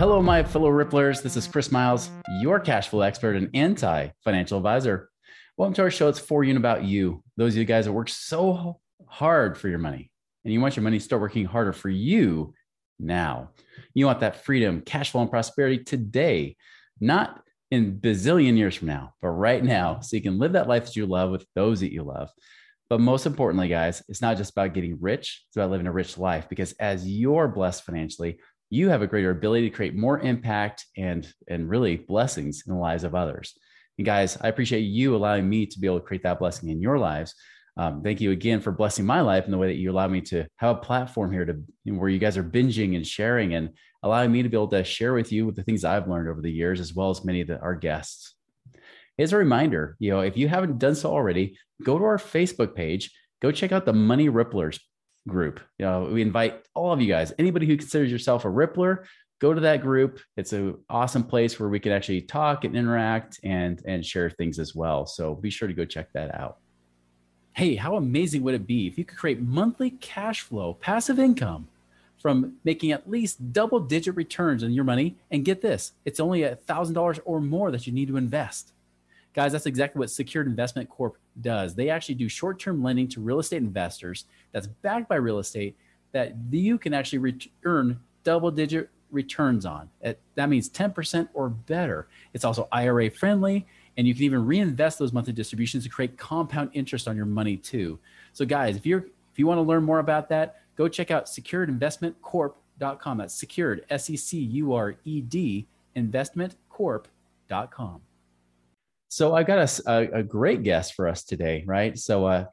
Hello, my fellow Ripplers. This is Chris Miles, your cash flow expert and anti financial advisor. Welcome to our show. It's for you and about you. Those of you guys that work so hard for your money and you want your money to start working harder for you now. You want that freedom, cash flow, and prosperity today, not in bazillion years from now, but right now, so you can live that life that you love with those that you love. But most importantly, guys, it's not just about getting rich, it's about living a rich life because as you're blessed financially, you have a greater ability to create more impact and and really blessings in the lives of others. And guys, I appreciate you allowing me to be able to create that blessing in your lives. Um, thank you again for blessing my life in the way that you allow me to have a platform here to where you guys are binging and sharing and allowing me to be able to share with you the things I've learned over the years, as well as many of the, our guests. As a reminder, you know, if you haven't done so already, go to our Facebook page, go check out the Money Ripplers group. You know, we invite all of you guys, anybody who considers yourself a Rippler, go to that group. It's an awesome place where we can actually talk and interact and and share things as well. So be sure to go check that out. Hey, how amazing would it be if you could create monthly cash flow, passive income from making at least double digit returns on your money? And get this, it's only a $1,000 or more that you need to invest. Guys, that's exactly what Secured Investment Corp does. They actually do short term lending to real estate investors that's backed by real estate that you can actually re- earn double digit returns on. That means 10% or better. It's also IRA friendly, and you can even reinvest those monthly distributions to create compound interest on your money too. So, guys, if you're if you want to learn more about that, go check out securedinvestmentcorp.com. That's secured, S E C U R E D, investmentcorp.com. So I've got a, a, great guest for us today, right? So, uh,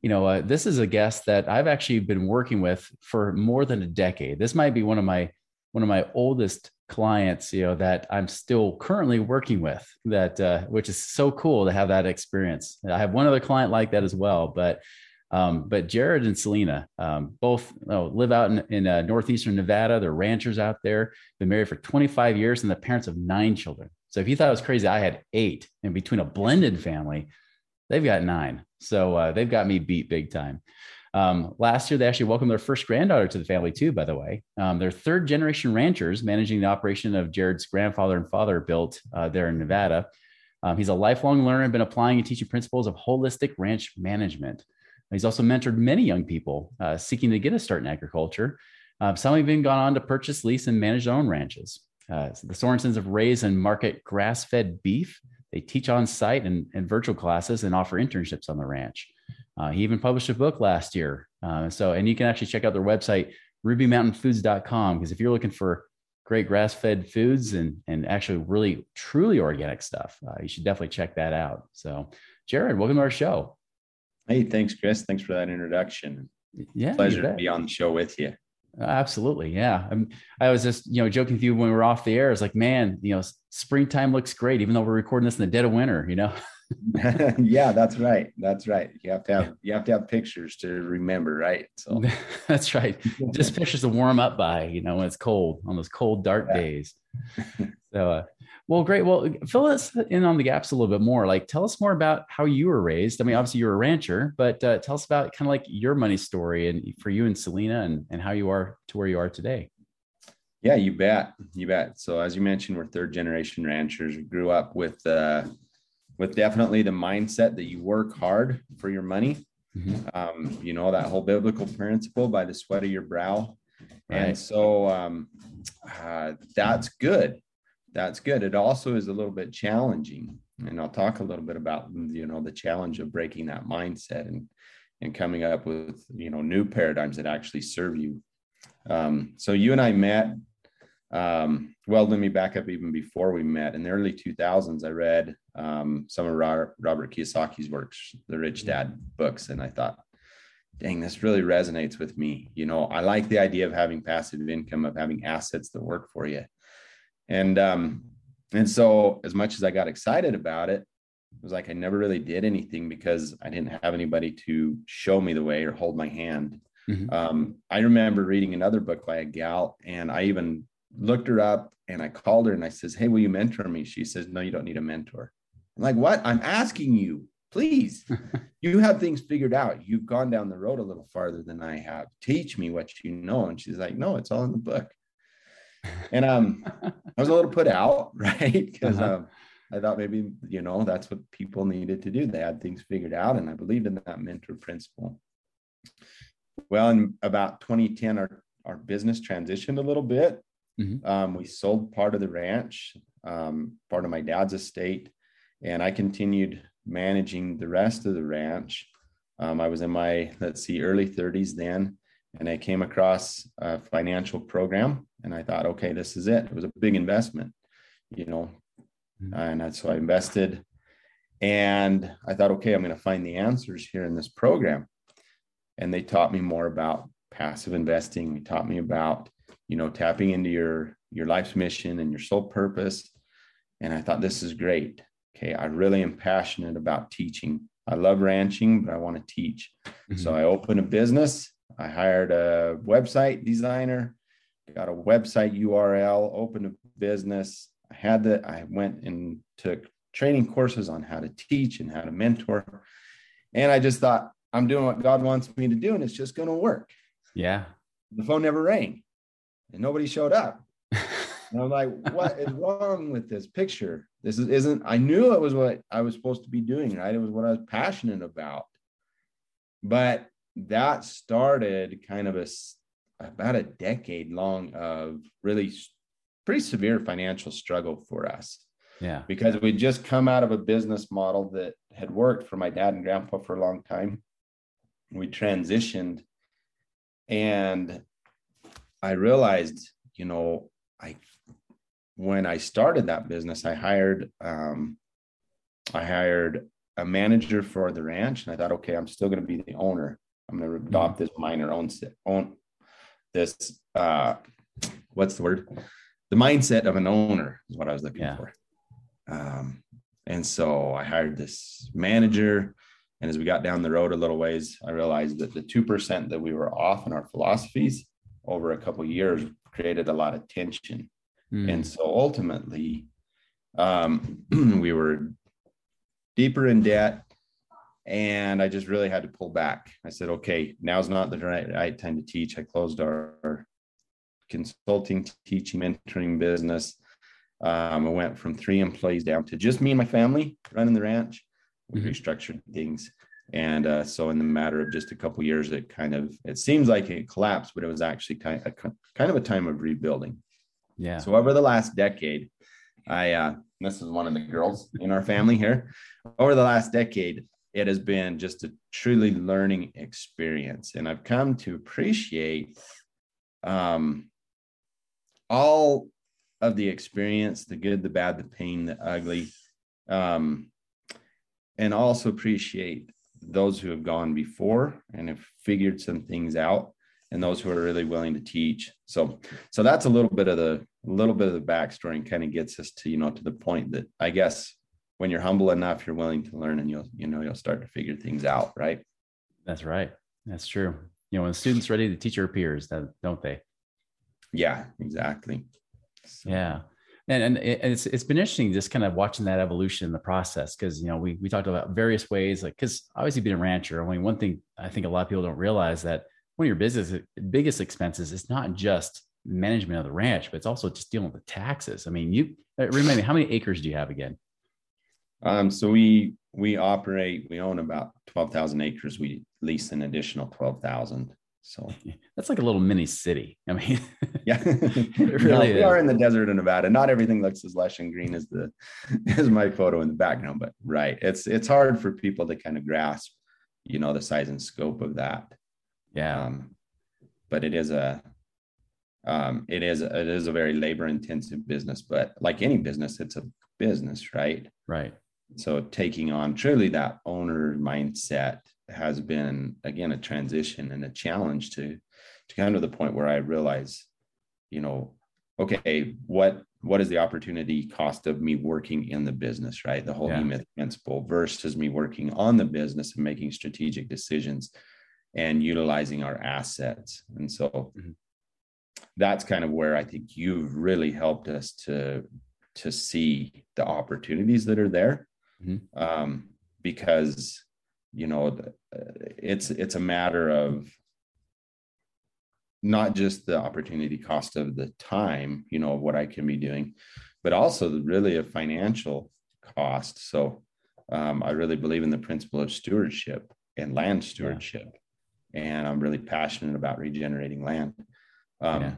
you know, uh, this is a guest that I've actually been working with for more than a decade. This might be one of my one of my oldest clients, you know, that I'm still currently working with. That uh, which is so cool to have that experience. I have one other client like that as well, but um, but Jared and Selena um, both live out in, in uh, northeastern Nevada. They're ranchers out there. Been married for 25 years, and the parents of nine children. So if you thought it was crazy, I had eight, and between a blended family, they've got nine. So uh, they've got me beat big time. Um, last year, they actually welcomed their first granddaughter to the family, too, by the way. Um, they're third generation ranchers managing the operation of Jared's grandfather and father built uh, there in Nevada. Um, he's a lifelong learner and been applying and teaching principles of holistic ranch management. He's also mentored many young people uh, seeking to get a start in agriculture. Uh, some have even gone on to purchase, lease, and manage their own ranches. Uh, so the Sorensens have raised and market grass fed beef. They teach on site and, and virtual classes and offer internships on the ranch. Uh, he even published a book last year. Uh, so, and you can actually check out their website, rubymountainfoods.com, because if you're looking for great grass fed foods and, and actually really, truly organic stuff, uh, you should definitely check that out. So, Jared, welcome to our show. Hey, thanks, Chris. Thanks for that introduction. Yeah. Pleasure to be on the show with you. Absolutely. Yeah. I'm, I was just, you know, joking with you when we were off the air. It's like, man, you know, springtime looks great, even though we're recording this in the dead of winter, you know? yeah, that's right. That's right. You have to have, you have to have pictures to remember. Right. So that's right. Just pictures to warm up by, you know, when it's cold on those cold, dark yeah. days. So, uh, well, great. Well, fill us in on the gaps a little bit more. Like, tell us more about how you were raised. I mean, obviously you were a rancher, but uh, tell us about kind of like your money story and for you and Selena and, and how you are to where you are today. Yeah, you bet. You bet. So as you mentioned, we're third generation ranchers. We grew up with, uh, with definitely the mindset that you work hard for your money. Mm-hmm. Um, you know, that whole biblical principle by the sweat of your brow. Right. And so um, uh, that's good that's good. It also is a little bit challenging. And I'll talk a little bit about, you know, the challenge of breaking that mindset and, and coming up with, you know, new paradigms that actually serve you. Um, so you and I met, um, well, let me back up even before we met in the early 2000s, I read um, some of Robert Kiyosaki's works, the Rich Dad books. And I thought, dang, this really resonates with me. You know, I like the idea of having passive income, of having assets that work for you. And um, and so as much as I got excited about it, it was like I never really did anything because I didn't have anybody to show me the way or hold my hand. Mm-hmm. Um, I remember reading another book by a gal, and I even looked her up and I called her and I says, "Hey, will you mentor me?" She says, "No, you don't need a mentor." I'm like, "What? I'm asking you, please. you have things figured out. You've gone down the road a little farther than I have. Teach me what you know." And she's like, "No, it's all in the book." And um, I was a little put out, right? Because uh-huh. um, I thought maybe you know that's what people needed to do. They had things figured out, and I believed in that mentor principle. Well, in about 2010, our our business transitioned a little bit. Mm-hmm. Um, we sold part of the ranch, um, part of my dad's estate, and I continued managing the rest of the ranch. Um, I was in my let's see early 30s then, and I came across a financial program, and I thought, okay, this is it. It was a big investment, you know, mm-hmm. and so I invested, and I thought, okay, I'm going to find the answers here in this program, and they taught me more about passive investing. They taught me about, you know, tapping into your your life's mission and your sole purpose, and I thought this is great. Okay, I really am passionate about teaching. I love ranching, but I want to teach. Mm-hmm. So I opened a business I hired a website designer, got a website URL, opened a business. I had that. I went and took training courses on how to teach and how to mentor. And I just thought, I'm doing what God wants me to do, and it's just going to work. Yeah. The phone never rang and nobody showed up. And I'm like, what is wrong with this picture? This is, isn't, I knew it was what I was supposed to be doing, right? It was what I was passionate about. But that started kind of a about a decade long of really pretty severe financial struggle for us. Yeah. Because we'd just come out of a business model that had worked for my dad and grandpa for a long time. We transitioned and I realized, you know, I when I started that business, I hired um I hired a manager for the ranch and I thought, okay, I'm still going to be the owner. I'm going to adopt this minor own own this uh, what's the word? The mindset of an owner is what I was looking yeah. for. Um, and so I hired this manager. And as we got down the road a little ways, I realized that the 2% that we were off in our philosophies over a couple years created a lot of tension. Mm. And so ultimately, um, we were deeper in debt and I just really had to pull back. I said, okay, now's not the right, time to teach. I closed our consulting, teaching, mentoring business. Um, I went from three employees down to just me and my family running the ranch. We mm-hmm. restructured things. And uh, so, in the matter of just a couple years, it kind of it seems like it collapsed, but it was actually kind of, kind of a time of rebuilding. Yeah. So over the last decade, I uh, this is one of the girls in our family here. Over the last decade, it has been just a truly learning experience. And I've come to appreciate um, all of the experience the good, the bad, the pain, the ugly, um, and also appreciate those who have gone before and have figured some things out and those who are really willing to teach so so that's a little bit of the a little bit of the backstory and kind of gets us to you know to the point that i guess when you're humble enough, you're willing to learn and you'll, you know, you'll start to figure things out. Right. That's right. That's true. You know, when students ready the teacher appears, don't they? Yeah, exactly. So. Yeah. And, and it's, it's been interesting just kind of watching that evolution in the process. Cause you know, we, we talked about various ways, like, cause obviously being a rancher, I mean, one thing I think a lot of people don't realize that one of your business biggest expenses is not just management of the ranch, but it's also just dealing with the taxes. I mean, you uh, remind me, how many acres do you have again? Um, so we we operate, we own about twelve thousand acres. We lease an additional twelve thousand. So that's like a little mini city. I mean, yeah, it really no, we are in the desert of Nevada. Not everything looks as lush and green as the as my photo in the background, but right, it's it's hard for people to kind of grasp, you know, the size and scope of that. Yeah, um, but it is a um, it is it is a very labor intensive business, but like any business, it's a business, right? Right so taking on truly that owner mindset has been again a transition and a challenge to to kind of the point where I realize, you know, okay, what what is the opportunity cost of me working in the business, right? The whole yeah. E-Myth principle versus me working on the business and making strategic decisions and utilizing our assets. And so mm-hmm. that's kind of where I think you've really helped us to to see the opportunities that are there, mm-hmm. um, because you know it's it's a matter of not just the opportunity cost of the time, you know, of what I can be doing, but also really a financial cost. So um, I really believe in the principle of stewardship and land stewardship. Yeah. And I'm really passionate about regenerating land. Um, yeah.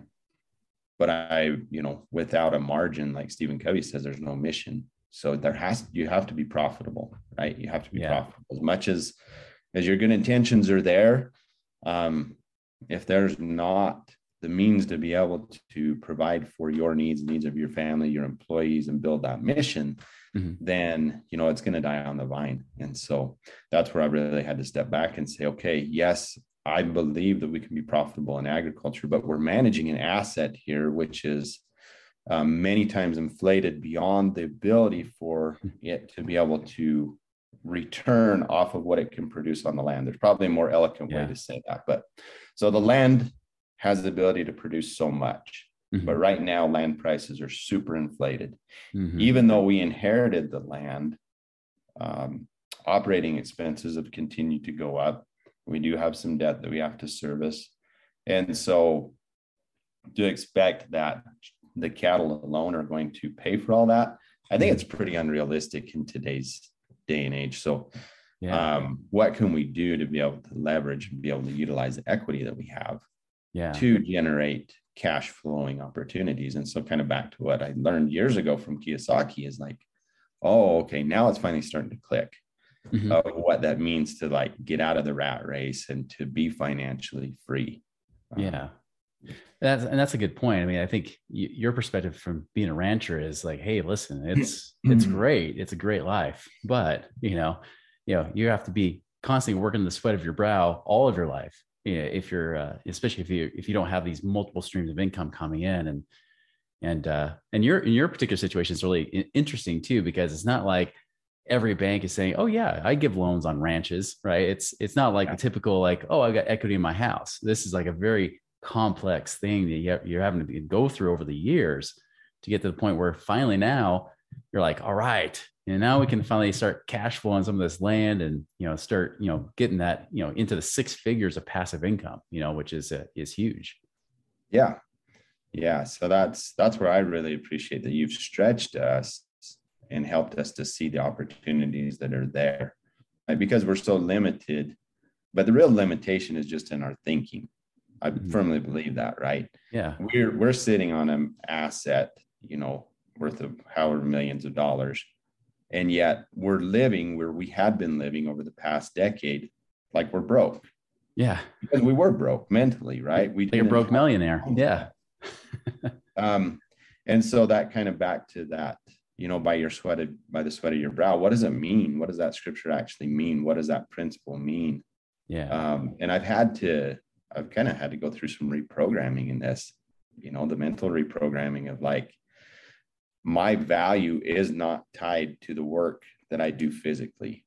But I, you know, without a margin, like Stephen Covey says, there's no mission. So there has you have to be profitable, right? You have to be yeah. profitable as much as as your good intentions are there. Um, if there's not the means to be able to provide for your needs, needs of your family, your employees, and build that mission, mm-hmm. then you know it's going to die on the vine. And so that's where I really had to step back and say, okay, yes, I believe that we can be profitable in agriculture, but we're managing an asset here, which is um, many times inflated beyond the ability for it to be able to return off of what it can produce on the land. There's probably a more eloquent yeah. way to say that, but so the land has the ability to produce so much. Mm-hmm. But right now, land prices are super inflated. Mm-hmm. Even though we inherited the land, um, operating expenses have continued to go up. We do have some debt that we have to service. And so to expect that the cattle alone are going to pay for all that, I think it's pretty unrealistic in today's day and age. So yeah. um, what can we do to be able to leverage and be able to utilize the equity that we have yeah. to generate cash flowing opportunities and so kind of back to what i learned years ago from kiyosaki is like oh okay now it's finally starting to click mm-hmm. of what that means to like get out of the rat race and to be financially free um, yeah that's and that's a good point. I mean, I think your perspective from being a rancher is like, hey, listen, it's it's mm-hmm. great, it's a great life, but you know, you know you have to be constantly working the sweat of your brow all of your life you know, if you're uh, especially if you if you don't have these multiple streams of income coming in and and uh and your in your particular situation is really interesting too because it's not like every bank is saying oh yeah i give loans on ranches right it's it's not like yeah. the typical like oh i got equity in my house this is like a very complex thing that you're having to go through over the years to get to the point where finally now you're like all right. And now we can finally start cash flowing some of this land and you know start you know getting that you know into the six figures of passive income you know which is uh, is huge. Yeah. Yeah. So that's that's where i really appreciate that you've stretched us and helped us to see the opportunities that are there right? because we're so limited but the real limitation is just in our thinking i mm-hmm. firmly believe that right? Yeah. We're we're sitting on an asset you know worth of however millions of dollars and yet we're living where we had been living over the past decade like we're broke. Yeah. Because we were broke mentally right? We you're broke millionaire. yeah. Um and so that kind of back to that you know by your sweat of, by the sweat of your brow what does it mean? What does that scripture actually mean? What does that principle mean? Yeah. Um and i've had to i've kind of had to go through some reprogramming in this you know the mental reprogramming of like my value is not tied to the work that I do physically,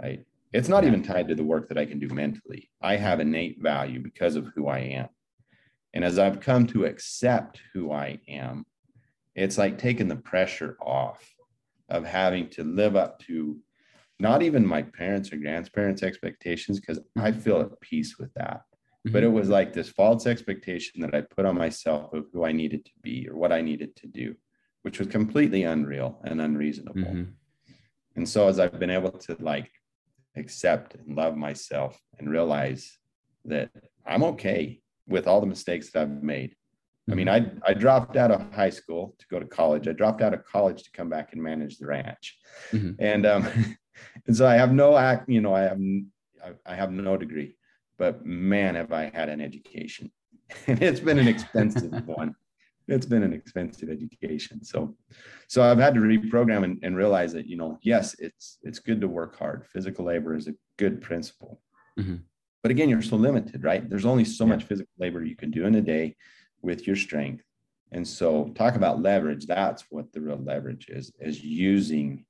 right? It's not even tied to the work that I can do mentally. I have innate value because of who I am. And as I've come to accept who I am, it's like taking the pressure off of having to live up to not even my parents or grandparents' expectations, because I feel at peace with that. Mm-hmm. But it was like this false expectation that I put on myself of who I needed to be or what I needed to do which was completely unreal and unreasonable. Mm-hmm. And so as I've been able to like accept and love myself and realize that I'm okay with all the mistakes that I've made. Mm-hmm. I mean, mm-hmm. I I dropped out of high school to go to college. I dropped out of college to come back and manage the ranch. Mm-hmm. And um and so I have no act, you know, I have I have no degree, but man, have I had an education. and it's been an expensive one it's been an expensive education. So, so I've had to reprogram and, and realize that, you know, yes, it's, it's good to work hard. Physical labor is a good principle. Mm-hmm. But again, you're so limited, right? There's only so yeah. much physical labor you can do in a day with your strength. And so talk about leverage. That's what the real leverage is, is using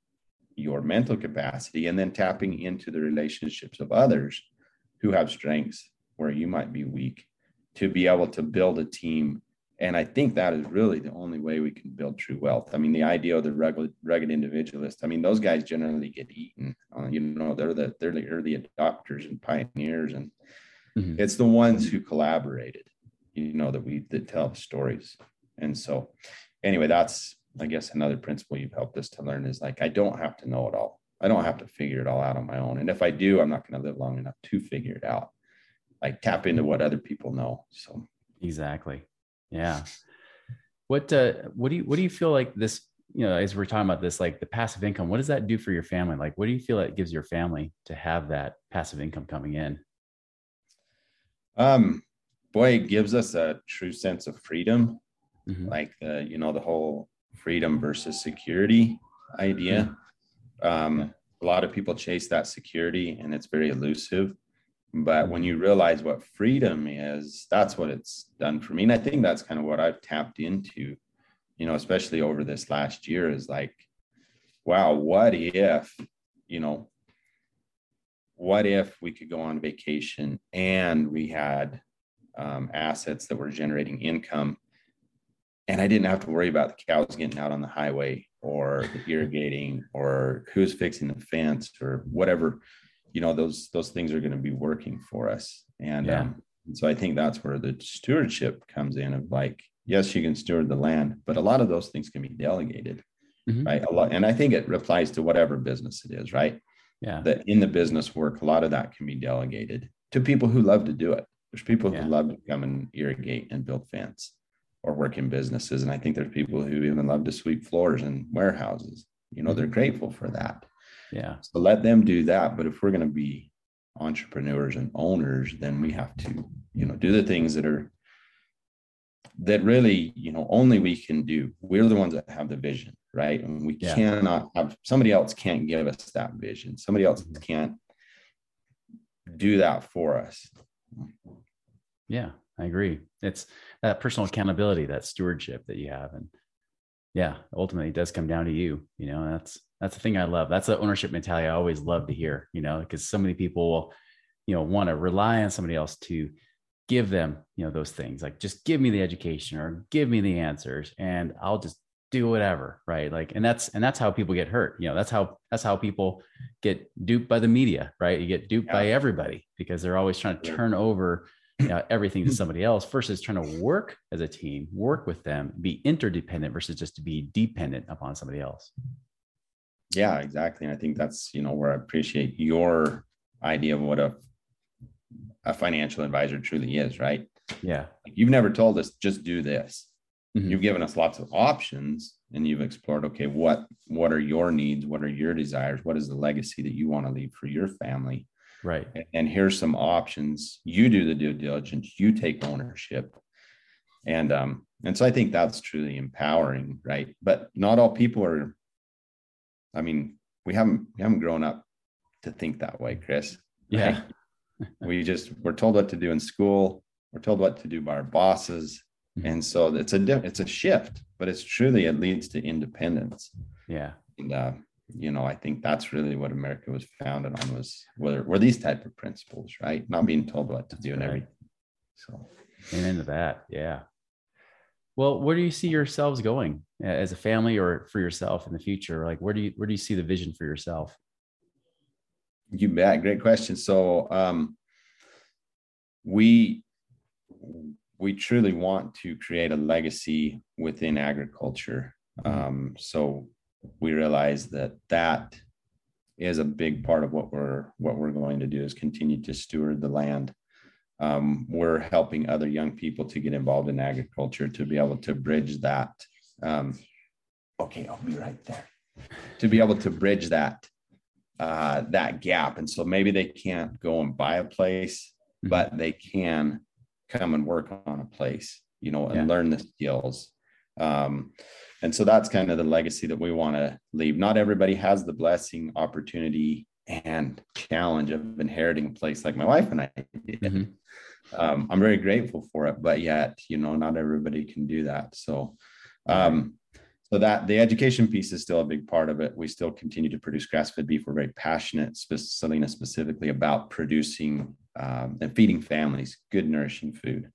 your mental capacity and then tapping into the relationships of others who have strengths where you might be weak to be able to build a team. And I think that is really the only way we can build true wealth. I mean, the idea of the rugged, rugged individualist. I mean, those guys generally get eaten. Uh, you know, they're the they're the early adopters and pioneers, and mm-hmm. it's the ones who collaborated. You know that we that tell stories. And so, anyway, that's I guess another principle you've helped us to learn is like I don't have to know it all. I don't have to figure it all out on my own. And if I do, I'm not going to live long enough to figure it out. Like tap into what other people know. So exactly. Yeah. What uh what do you what do you feel like this, you know, as we're talking about this, like the passive income, what does that do for your family? Like what do you feel it gives your family to have that passive income coming in? Um boy, it gives us a true sense of freedom mm-hmm. like the you know the whole freedom versus security idea. Mm-hmm. Um, a lot of people chase that security, and it's very elusive. But when you realize what freedom is, that's what it's done for me. And I think that's kind of what I've tapped into, you know, especially over this last year is like, wow, what if, you know, what if we could go on vacation and we had um, assets that were generating income and I didn't have to worry about the cows getting out on the highway or the irrigating or who's fixing the fence or whatever. You know, those those things are going to be working for us. And yeah. um, so I think that's where the stewardship comes in of like, yes, you can steward the land, but a lot of those things can be delegated. Mm-hmm. Right. A lot, and I think it applies to whatever business it is, right? Yeah. That in the business work, a lot of that can be delegated to people who love to do it. There's people yeah. who love to come and irrigate and build fence or work in businesses. And I think there's people who even love to sweep floors and warehouses. You know, they're mm-hmm. grateful for that. Yeah. So let them do that. But if we're going to be entrepreneurs and owners, then we have to, you know, do the things that are that really, you know, only we can do. We're the ones that have the vision, right? And we yeah. cannot have somebody else can't give us that vision. Somebody else mm-hmm. can't do that for us. Yeah, I agree. It's that personal accountability, that stewardship that you have. And yeah, ultimately it does come down to you. You know, that's that's the thing I love. That's the ownership mentality I always love to hear, you know, because so many people will, you know, want to rely on somebody else to give them, you know, those things. Like just give me the education or give me the answers and I'll just do whatever right like and that's and that's how people get hurt you know that's how that's how people get duped by the media right you get duped yeah. by everybody because they're always trying to turn over you know, everything to somebody else versus trying to work as a team, work with them, be interdependent versus just to be dependent upon somebody else. Yeah, exactly. And I think that's, you know, where I appreciate your idea of what a a financial advisor truly is, right? Yeah. You've never told us just do this. Mm-hmm. You've given us lots of options and you've explored okay, what what are your needs? What are your desires? What is the legacy that you want to leave for your family? Right. And here's some options. You do the due diligence, you take ownership. And um, and so I think that's truly empowering, right? But not all people are, I mean, we haven't we haven't grown up to think that way, Chris. Yeah. we just we're told what to do in school, we're told what to do by our bosses. Mm-hmm. And so it's a it's a shift, but it's truly it leads to independence. Yeah. And uh, you know i think that's really what america was founded on was were, were these type of principles right? Not being told what to do and everything so. And into that yeah. Well where do you see yourselves going as a family or for yourself in the future? Like where do you where do you see the vision for yourself? You bet great question. So um we we truly want to create a legacy within agriculture. Mm-hmm. um so we realize that that is a big part of what we're what we're going to do is continue to steward the land. Um, we're helping other young people to get involved in agriculture to be able to bridge that. Um, okay, I'll be right there. To be able to bridge that uh, that gap, and so maybe they can't go and buy a place, mm-hmm. but they can come and work on a place, you know, and yeah. learn the skills. Um, and so that's kind of the legacy that we want to leave. Not everybody has the blessing, opportunity, and challenge of inheriting a place like my wife and I did. Mm-hmm. um, I'm very grateful for it, but yet, you know, not everybody can do that. So, um, so that the education piece is still a big part of it. We still continue to produce grass-fed beef. We're very passionate, Selena specifically, about producing um, and feeding families good, nourishing food,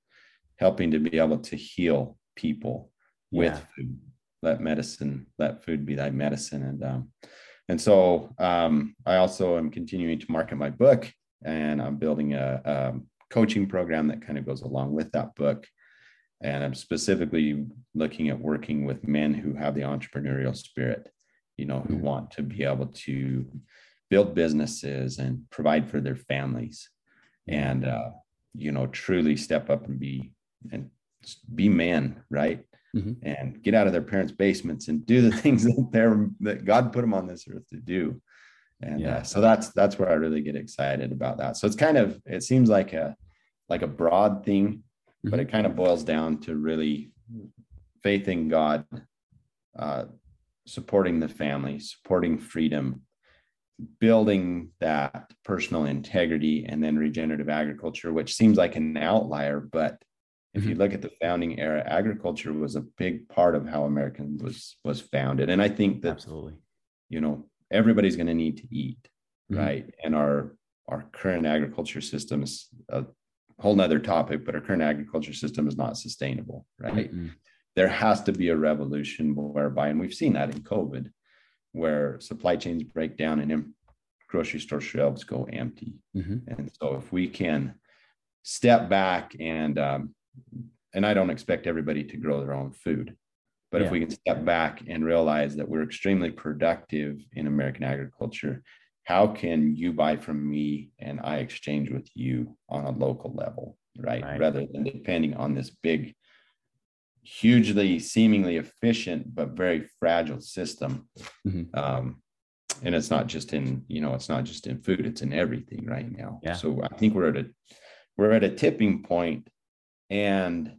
helping to be able to heal people yeah. with food. Let medicine, let food be thy medicine, and um, and so um, I also am continuing to market my book, and I'm building a, a coaching program that kind of goes along with that book. And I'm specifically looking at working with men who have the entrepreneurial spirit, you know, who mm-hmm. want to be able to build businesses and provide for their families and, uh, you know, truly step up and be and be men, right? Mm-hmm. And get out of their parents' basements and do the things that they're that God put them on this earth to do and yeah. uh, so that's that's where i really get excited about that so it's kind of it seems like a like a broad thing mm-hmm. but it kind of boils down to really faith in god uh, supporting the family supporting freedom building that personal integrity and then regenerative agriculture which seems like an outlier but if you mm-hmm. look at the founding era agriculture was a big part of how american was was founded and i think that absolutely you know everybody's going to need to eat mm-hmm. right and our our current agriculture system is a whole nother topic but our current agriculture system is not sustainable right mm-hmm. there has to be a revolution whereby and we've seen that in covid where supply chains break down and grocery store shelves go empty mm-hmm. and so if we can step back and um, and i don't expect everybody to grow their own food but yeah. if we can step back and realize that we're extremely productive in American agriculture, how can you buy from me and I exchange with you on a local level, right? right. Rather than depending on this big, hugely seemingly efficient but very fragile system. Mm-hmm. Um, and it's not just in you know it's not just in food it's in everything right now yeah. so i think we're at a we're at a tipping point and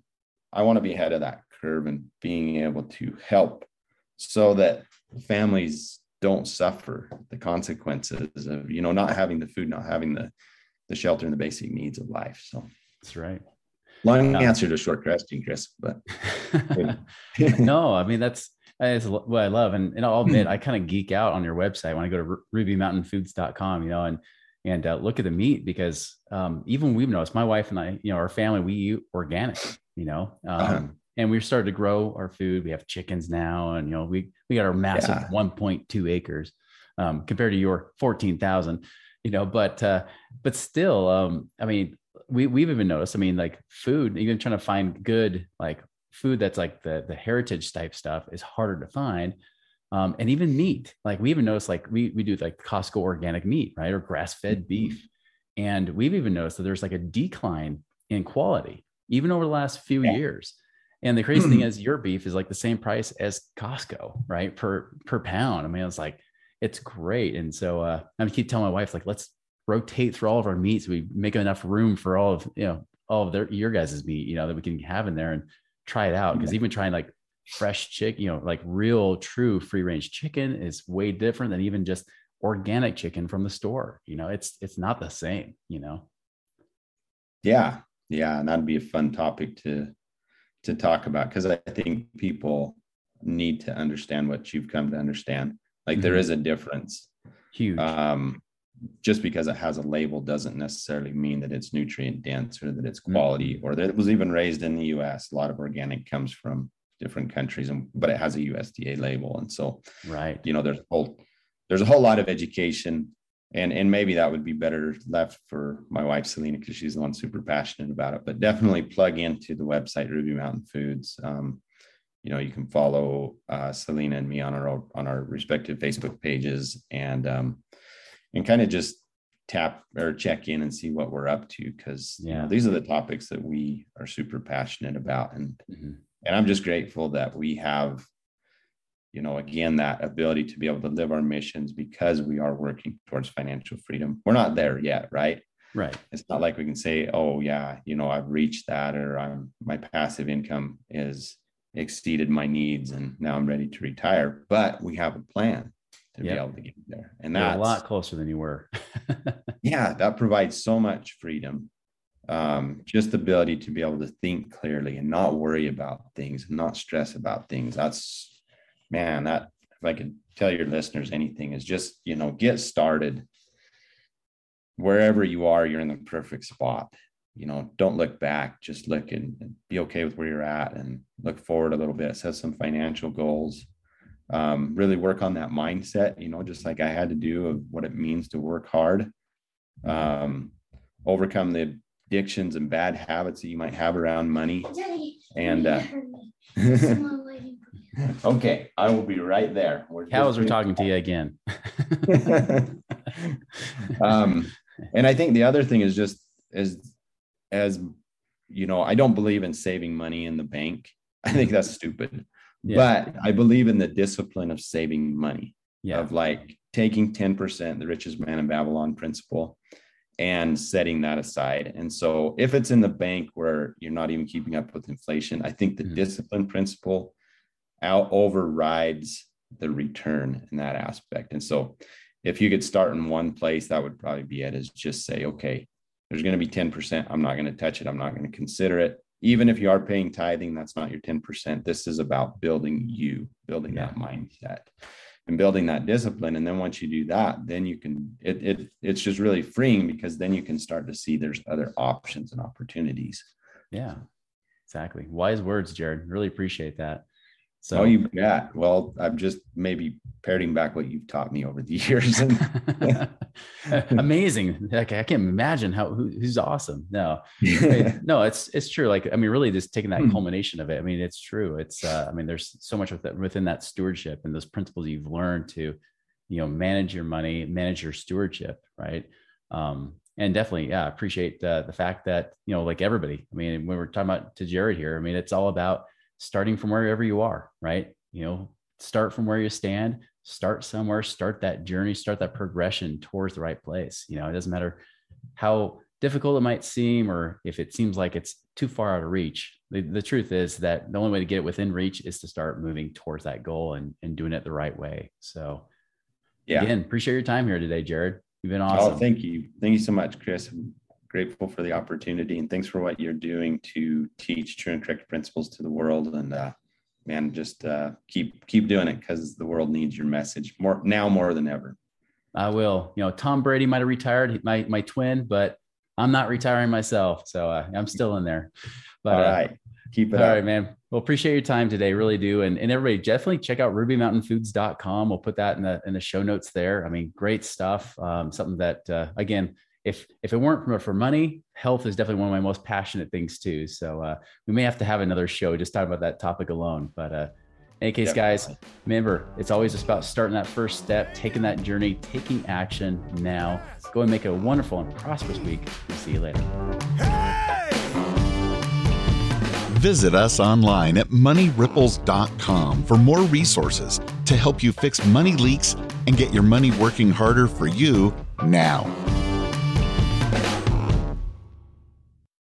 i want to be ahead of that curve and being able to help so that families don't suffer the consequences of you know not having the food not having the the shelter and the basic needs of life so. That's right. Long um, answer to short question chris but no i mean that's that's what i love and, and i'll admit i kind of geek out on your website when i go to rubymountainfoods.com you know and and uh, look at the meat because um, even we've noticed my wife and i you know our family we eat organic you know um, uh-huh and we've started to grow our food. We have chickens now, and you know we we got our massive yeah. 1.2 acres um, compared to your 14,000. You know, but uh, but still, um, I mean, we we've even noticed. I mean, like food, even trying to find good like food that's like the the heritage type stuff is harder to find. Um, and even meat, like we even noticed, like we we do like Costco organic meat, right, or grass fed mm-hmm. beef, and we've even noticed that there's like a decline in quality even over the last few yeah. years. And the crazy thing is, your beef is like the same price as Costco, right? Per per pound. I mean, it's like it's great. And so uh, I keep telling my wife, like, let's rotate through all of our meats. So we make enough room for all of you know all of their your guys' meat, you know, that we can have in there and try it out. Because even trying like fresh chicken, you know, like real true free range chicken is way different than even just organic chicken from the store. You know, it's it's not the same. You know. Yeah, yeah, and that'd be a fun topic to to talk about because I think people need to understand what you've come to understand. Like mm-hmm. there is a difference. Huge. Um, just because it has a label doesn't necessarily mean that it's nutrient dense or that it's mm-hmm. quality or that it was even raised in the US. A lot of organic comes from different countries and but it has a USDA label. And so right, you know, there's a whole there's a whole lot of education and and maybe that would be better left for my wife Selena because she's the one super passionate about it. But definitely plug into the website Ruby Mountain Foods. Um, you know, you can follow uh, Selena and me on our on our respective Facebook pages and um, and kind of just tap or check in and see what we're up to because yeah. you know, these are the topics that we are super passionate about and mm-hmm. And I'm just grateful that we have you know again that ability to be able to live our missions because we are working towards financial freedom. We're not there yet right? Right. It's not like we can say oh yeah you know i've reached that or i'm my passive income is exceeded my needs and now i'm ready to retire. But we have a plan to yep. be able to get there. And that's a lot closer than you were. Yeah that provides so much freedom um, just the ability to be able to think clearly and not worry about things and not stress about things. That's man, that if I could tell your listeners anything is just, you know, get started wherever you are, you're in the perfect spot. You know, don't look back, just look and be okay with where you're at and look forward a little bit, set some financial goals. Um, really work on that mindset, you know, just like I had to do of what it means to work hard. Um, overcome the addictions and bad habits that you might have around money. And uh, okay, I will be right there. We're Cows are talking to you again. um, and I think the other thing is just as as you know, I don't believe in saving money in the bank. I think that's stupid. Yeah. But I believe in the discipline of saving money. Yeah. Of like taking 10%, the richest man in Babylon principle, and setting that aside. And so if it's in the bank where you're not even keeping up with inflation, I think the mm-hmm. discipline principle out overrides the return in that aspect. And so if you could start in one place, that would probably be it is just say, okay, there's going to be 10%. I'm not going to touch it. I'm not going to consider it. Even if you are paying tithing, that's not your 10%. This is about building you, building yeah. that mindset and building that discipline and then once you do that then you can it, it it's just really freeing because then you can start to see there's other options and opportunities. Yeah exactly. Wise words jared. Really appreciate that so oh, you bet. Well, I'm just maybe parroting back what you've taught me over the years. Amazing. Like I can't imagine how who, who's awesome. No, no, it's it's true. Like I mean, really, just taking that hmm. culmination of it. I mean, it's true. It's uh, I mean, there's so much within, within that stewardship and those principles you've learned to, you know, manage your money, manage your stewardship, right? Um, and definitely, yeah, appreciate uh, the fact that you know, like everybody. I mean, when we're talking about to Jared here, I mean, it's all about starting from wherever you are, right? You know, start from where you stand, start somewhere, start that journey, start that progression towards the right place. You know, it doesn't matter how difficult it might seem or if it seems like it's too far out of reach. The, the truth is that the only way to get it within reach is to start moving towards that goal and, and doing it the right way. So, yeah. Again, appreciate your time here today, Jared. You've been oh, awesome. Oh, thank you. Thank you so much, Chris grateful for the opportunity and thanks for what you're doing to teach true and correct principles to the world. And uh, man, just uh, keep keep doing it because the world needs your message more now more than ever. I will. You know, Tom Brady might have retired, my my twin, but I'm not retiring myself, so uh, I'm still in there. But all uh, keep it. All right, man. Well, appreciate your time today. Really do. And, and everybody definitely check out rubymountainfoods.com. We'll put that in the in the show notes there. I mean, great stuff. Um, something that uh, again if if it weren't for, for money, health is definitely one of my most passionate things too. So uh, we may have to have another show just talking about that topic alone. But uh, in any case, guys, remember it's always just about starting that first step, taking that journey, taking action now. Go and make it a wonderful and prosperous week. We'll see you later. Visit us online at moneyripples.com for more resources to help you fix money leaks and get your money working harder for you now.